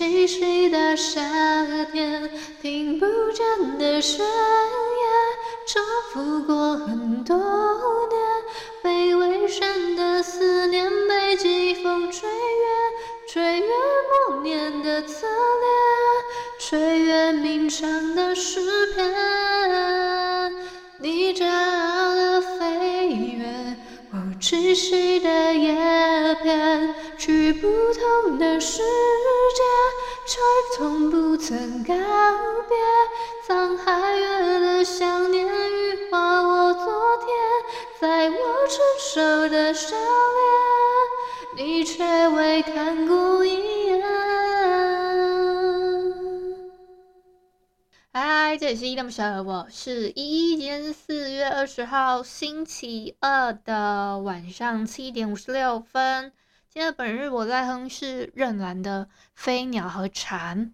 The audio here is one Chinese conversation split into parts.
和气息的夏天，听不见的宣言，重复过很多年，被危险的思念被季风吹远，吹远默念的侧脸，吹远鸣唱的诗篇，你骄傲的飞跃，我窒息的叶片。去不同的世界，却从不曾告别。沧海月的想念，羽化我昨天，在我成熟的笑脸，你却未看过一眼。嗨，这里是依依恋不舍，我是依依。今天是四月二十号星期二的晚上七点五十六分。今天本日我在哼是任岚的《飞鸟和蝉》。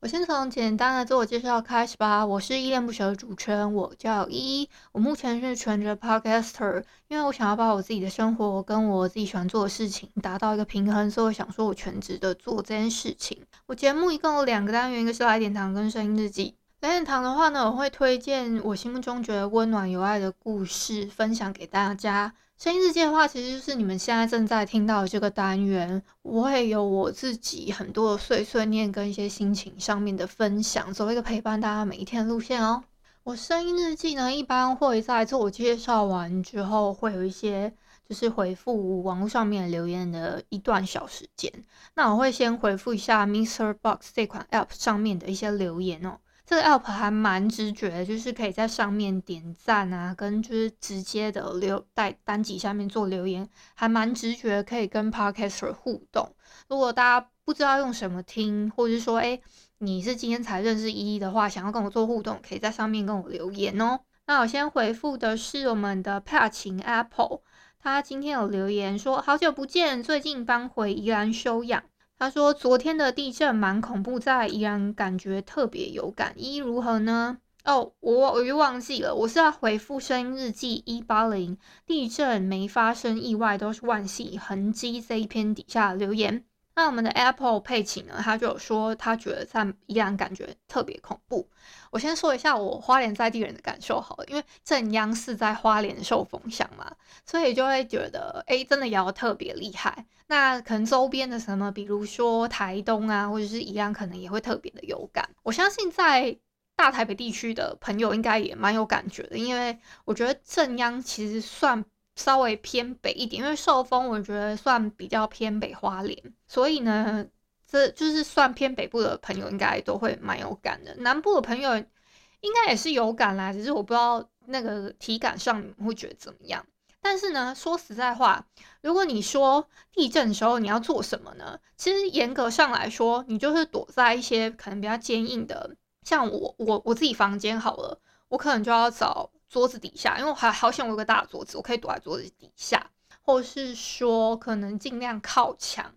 我先从简单的自我介绍开始吧。我是依恋不舍的主持人，我叫依依。我目前是全职 Podcaster，因为我想要把我自己的生活跟我自己喜欢做的事情达到一个平衡，所以我想说我全职的做这件事情。我节目一共有两个单元，一个是来点糖跟声音日记。来点糖的话呢，我会推荐我心目中觉得温暖有爱的故事，分享给大家。声音日记的话，其实就是你们现在正在听到的这个单元，我会有我自己很多的碎碎念跟一些心情上面的分享，走一个陪伴大家每一天的路线哦。我声音日记呢，一般会在自我介绍完之后，会有一些就是回复网络上面留言的一段小时间。那我会先回复一下 Mr. Box 这款 App 上面的一些留言哦。这个 app 还蛮直觉，就是可以在上面点赞啊，跟就是直接的留在单集下面做留言，还蛮直觉，可以跟 podcaster 互动。如果大家不知道用什么听，或者是说，哎，你是今天才认识依依的话，想要跟我做互动，可以在上面跟我留言哦。那我先回复的是我们的帕晴 Apple，他今天有留言说，好久不见，最近搬回宜兰休养。他说：“昨天的地震蛮恐怖，在宜兰感觉特别有感。一如何呢？哦，我我又忘记了，我是要回复声音日记一八零，地震没发生意外，都是万幸痕迹这一篇底下留言。那我们的 Apple 佩奇呢？他就有说他觉得在宜兰感觉特别恐怖。我先说一下我花莲在地人的感受好了，因为正央是在花莲受风向嘛，所以就会觉得哎，真的摇特别厉害。”那可能周边的什么，比如说台东啊，或者是宜兰，可能也会特别的有感。我相信在大台北地区的朋友应该也蛮有感觉的，因为我觉得正央其实算稍微偏北一点，因为受风我觉得算比较偏北花莲，所以呢，这就是算偏北部的朋友应该都会蛮有感的。南部的朋友应该也是有感啦，只是我不知道那个体感上会觉得怎么样。但是呢，说实在话，如果你说地震的时候你要做什么呢？其实严格上来说，你就是躲在一些可能比较坚硬的，像我我我自己房间好了，我可能就要找桌子底下，因为我还好险我有个大桌子，我可以躲在桌子底下，或是说可能尽量靠墙，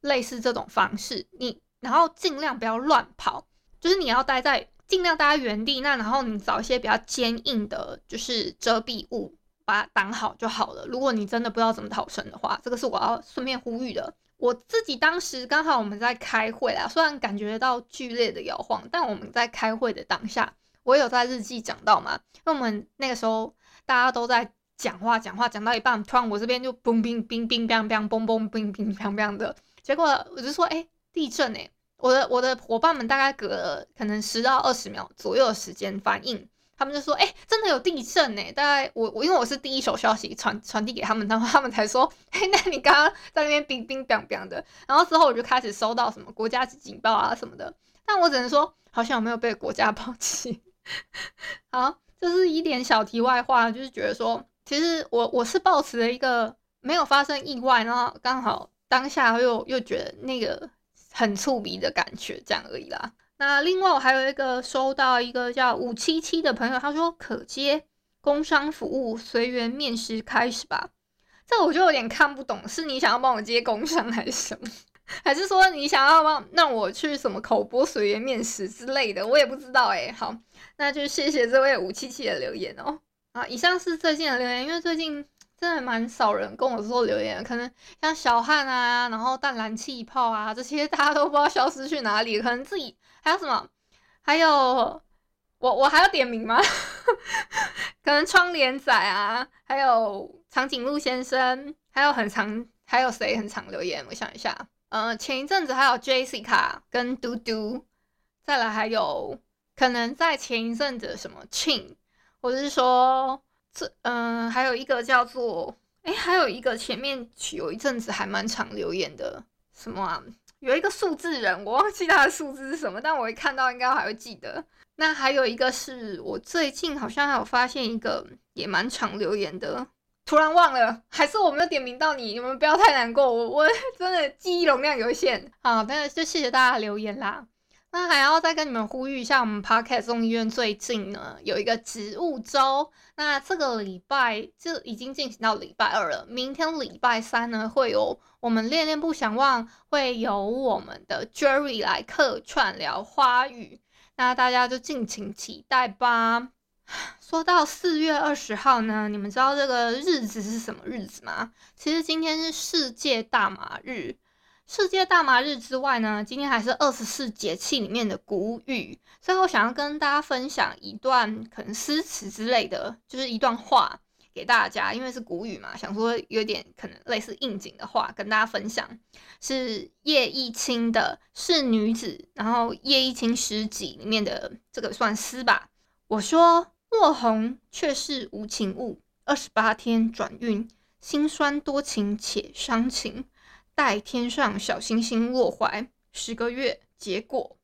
类似这种方式。你然后尽量不要乱跑，就是你要待在尽量待在原地，那然后你找一些比较坚硬的，就是遮蔽物。把它挡好就好了。如果你真的不知道怎么逃生的话，这个是我要顺便呼吁的。我自己当时刚好我们在开会啦，虽然感觉到剧烈的摇晃，但我们在开会的当下，我有在日记讲到嘛。因为我们那个时候大家都在讲话，讲话讲到一半，突然我这边就嘣冰冰冰冰嘣嘣嘣冰冰冰的，结果我就说，哎、地震哎、我的我的伙伴们大概隔了可能十到二十秒左右的时间反应。他们就说：“哎、真的有地震呢！大概我我因为我是第一手消息传传递给他们，然后他们才说：哎、那你刚刚在那边冰冰冰冰的。然后之后我就开始收到什么国家级警报啊什么的。但我只能说，好像我没有被国家抛弃。好，这是一点小题外话，就是觉得说，其实我我是抱持了一个没有发生意外，然后刚好当下又又觉得那个很触鼻的感觉，这样而已啦。那另外我还有一个收到一个叫五七七的朋友，他说可接工商服务，随缘面试开始吧。这我就有点看不懂，是你想要帮我接工商还是什么？还是说你想要帮让我去什么口播随缘面试之类的？我也不知道哎。好，那就谢谢这位五七七的留言哦。啊，以上是最近的留言，因为最近真的蛮少人跟我说留言，可能像小汉啊，然后淡蓝气泡啊这些，大家都不知道消失去哪里，可能自己。还有什么？还有我我还要点名吗？可能窗帘仔啊，还有长颈鹿先生，还有很长，还有谁很长留言？我想一下，呃，前一阵子还有 Jessica 跟嘟嘟，再来还有可能在前一阵子什么 Chin，或者是说这嗯、还有一个叫做哎，还有一个前面有一阵子还蛮长留言的什么啊？有一个数字人，我忘记他的数字是什么，但我一看到应该还会记得。那还有一个是我最近好像还有发现一个也蛮常留言的，突然忘了，还是我没有点名到你，你们不要太难过，我我 真的记忆容量有限。好，那就谢谢大家留言啦。那还要再跟你们呼吁一下，我们 Podcast 众议院最近呢有一个植物周，那这个礼拜就已经进行到礼拜二了，明天礼拜三呢会有我们恋恋不想忘，会有我们的 Jerry 来客串聊花语，那大家就敬请期待吧。说到四月二十号呢，你们知道这个日子是什么日子吗？其实今天是世界大麻日。世界大麻日之外呢，今天还是二十四节气里面的谷雨，所以我想要跟大家分享一段可能诗词之类的，就是一段话给大家，因为是谷雨嘛，想说有点可能类似应景的话跟大家分享，是叶一清的《是女子》，然后叶一清诗集里面的这个算诗吧。我说落红却是无情物，二十八天转运，辛酸多情且伤情。待天上小星星落怀，十个月结果。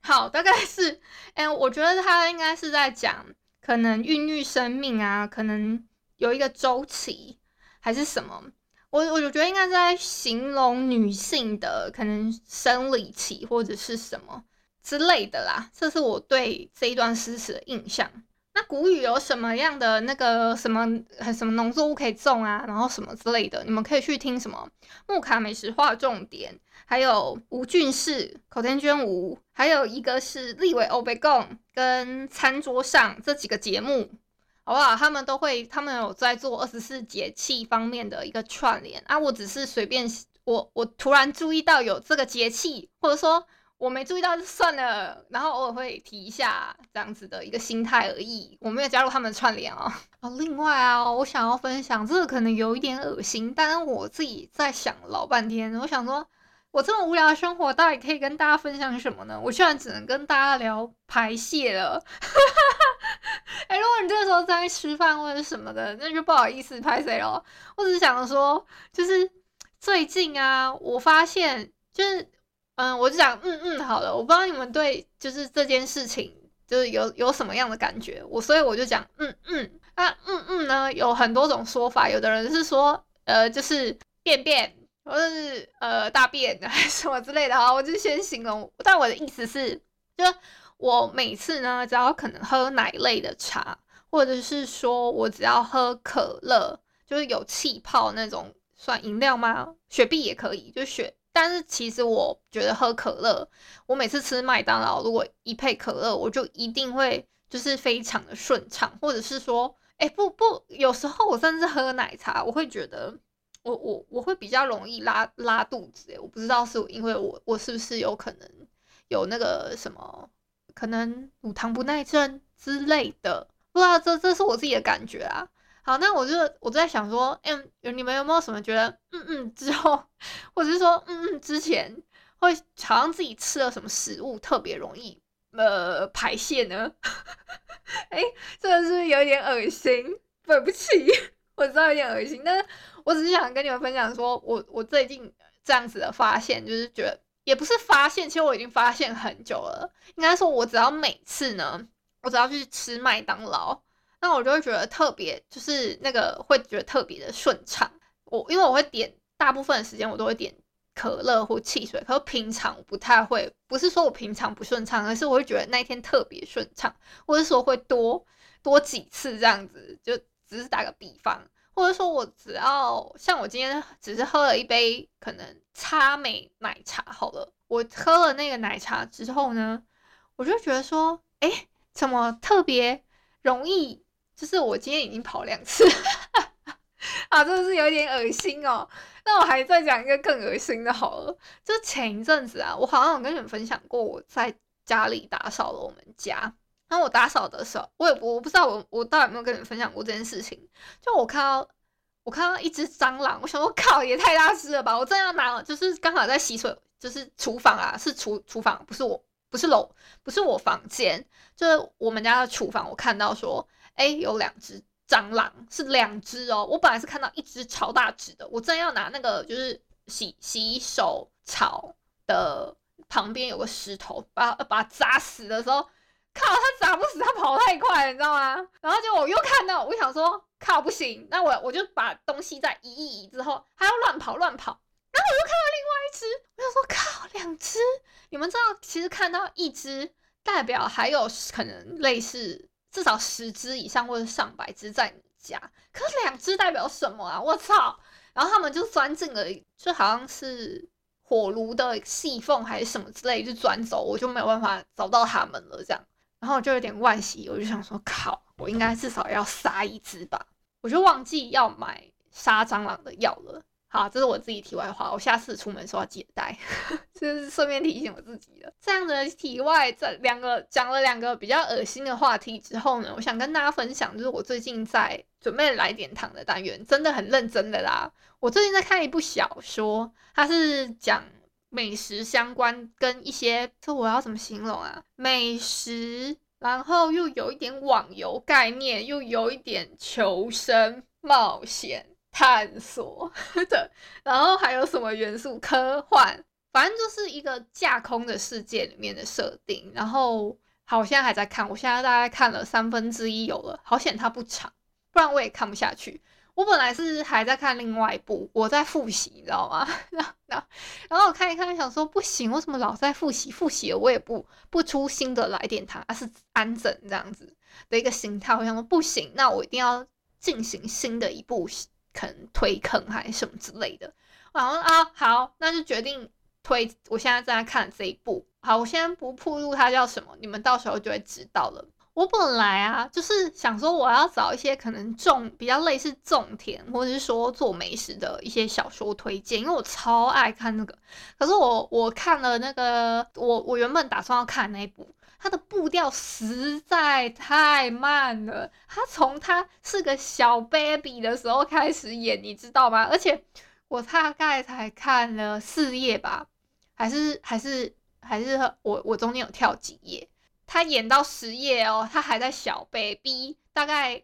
好，大概是，哎、我觉得他应该是在讲，可能孕育生命啊，可能有一个周期，还是什么。我我就觉得应该是在形容女性的可能生理期或者是什么之类的啦。这是我对这一段诗词的印象。那谷雨有什么样的那个什么什么农作物可以种啊？然后什么之类的，你们可以去听什么木卡美食画重点，还有吴俊士口天娟吴，还有一个是立委欧贝贡跟餐桌上这几个节目，好不好？他们都会，他们有在做二十四节气方面的一个串联啊。我只是随便，我我突然注意到有这个节气，或者说。我没注意到就算了，然后偶尔会提一下这样子的一个心态而已，我没有加入他们的串联哦。啊，另外啊，我想要分享这个可能有一点恶心，但是我自己在想老半天，我想说，我这么无聊的生活到底可以跟大家分享什么呢？我居然只能跟大家聊排泄了。哎、欸，如果你这个时候在吃饭或者什么的，那就不好意思拍谁了。我只是想说，就是最近啊，我发现就是。嗯，我就讲，嗯嗯，好了，我不知道你们对就是这件事情就是有有什么样的感觉，我所以我就讲，嗯嗯，那嗯嗯呢有很多种说法，有的人是说，呃，就是便便，或者是呃大便还是 什么之类的哈，我就先形容，但我的意思是，就我每次呢，只要可能喝奶类的茶，或者是说我只要喝可乐，就是有气泡那种，算饮料吗？雪碧也可以，就雪。但是其实我觉得喝可乐，我每次吃麦当劳，如果一配可乐，我就一定会就是非常的顺畅，或者是说，哎、不不，有时候我甚至喝奶茶，我会觉得我我我会比较容易拉拉肚子，我不知道是因为我我是不是有可能有那个什么，可能乳糖不耐症之类的，不知道这这是我自己的感觉啊。好，那我就我在想说，哎、你们有没有什么觉得，嗯嗯之后，或者是说，嗯嗯之前，会好像自己吃了什么食物特别容易呃排泄呢？哎、欸，这个是不是有点恶心？对不起，我知道有点恶心，但是我只是想跟你们分享说，我我最近这样子的发现，就是觉得也不是发现，其实我已经发现很久了。应该说，我只要每次呢，我只要去吃麦当劳。那我就会觉得特别，就是那个会觉得特别的顺畅。我因为我会点大部分的时间我都会点可乐或汽水，可是平常不太会，不是说我平常不顺畅，而是我会觉得那一天特别顺畅，或者说会多多几次这样子，就只是打个比方，或者说我只要像我今天只是喝了一杯可能差美奶茶好了，我喝了那个奶茶之后呢，我就觉得说，哎，怎么特别容易？就是我今天已经跑两次。啊，真的是有点恶心哦。那我还再讲一个更恶心的好了。就前一阵子啊，我好像有跟你们分享过，我在家里打扫了我们家。然后我打扫的时候，我也我不知道我我到底有没有跟你们分享过这件事情。就我看到我看到一只蟑螂，我想说靠，也太大只了吧！我正要拿了，就是刚好在洗水，就是厨房啊，是厨厨房，不是我，不是楼，不是我房间，就是我们家的厨房。我看到说，哎，有两只。蟑螂是两只哦，我本来是看到一只超大只的，我正要拿那个就是洗洗手槽的旁边有个石头，把把它砸死的时候，靠，它砸不死，它跑太快，你知道吗？然后就我又看到，我想说靠不行，那我我就把东西再移一移之后，它要乱跑乱跑，然后我又看到另外一只，我想说靠，两只，你们知道其实看到一只代表还有可能类似。至少十只以上，或者上百只在你家，可是两只代表什么啊？我操！然后他们就钻进了，就好像是火炉的细缝还是什么之类，就钻走，我就没有办法找到他们了。这样，然后就有点惋惜，我就想说，靠，我应该至少要杀一只吧？我就忘记要买杀蟑螂的药了。好，这是我自己题外话，我下次出门的时候要记得带，这是顺便提醒我自己的。这样的题外，这两个讲了两个比较恶心的话题之后呢，我想跟大家分享，就是我最近在准备来点糖的单元，真的很认真的啦。我最近在看一部小说，它是讲美食相关，跟一些这我要怎么形容啊？美食，然后又有一点网游概念，又有一点求生冒险。探索 的，然后还有什么元素？科幻，反正就是一个架空的世界里面的设定。然后，好，我现在还在看，我现在大概看了三分之一有了，好险它不长，不然我也看不下去。我本来是还在看另外一部，我在复习，你知道吗？然后，然后我看一看，想说不行，为什么老在复习？复习了我也不不出新的来点它，而是安整这样子的一个心态。我想说不行，那我一定要进行新的一部。可能推坑还是什么之类的，然后啊好，那就决定推。我现在正在看这一部，好，我先不铺路，它叫什么，你们到时候就会知道了。我本来啊就是想说我要找一些可能种比较类似种田或者是说做美食的一些小说推荐，因为我超爱看那个。可是我我看了那个，我我原本打算要看那一部。他的步调实在太慢了，他从他是个小 baby 的时候开始演，你知道吗？而且我大概才看了四页吧，还是还是还是我我中间有跳几页，他演到十页哦，他还在小 baby，大概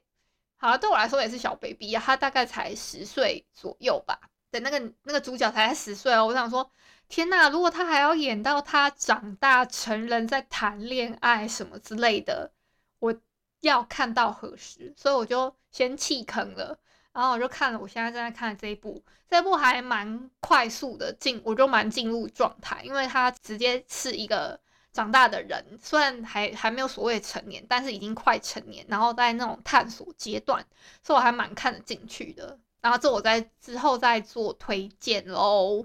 好了，对我来说也是小 baby 啊，他大概才十岁左右吧，的那个那个主角才十岁哦，我想说。天呐，如果他还要演到他长大成人在谈恋爱什么之类的，我要看到何时？所以我就先弃坑了。然后我就看了，我现在正在看的这一部，这部还蛮快速的进，我就蛮进入状态，因为他直接是一个长大的人，虽然还还没有所谓成年，但是已经快成年，然后在那种探索阶段，所以我还蛮看得进去的。然后这我在之后再做推荐喽。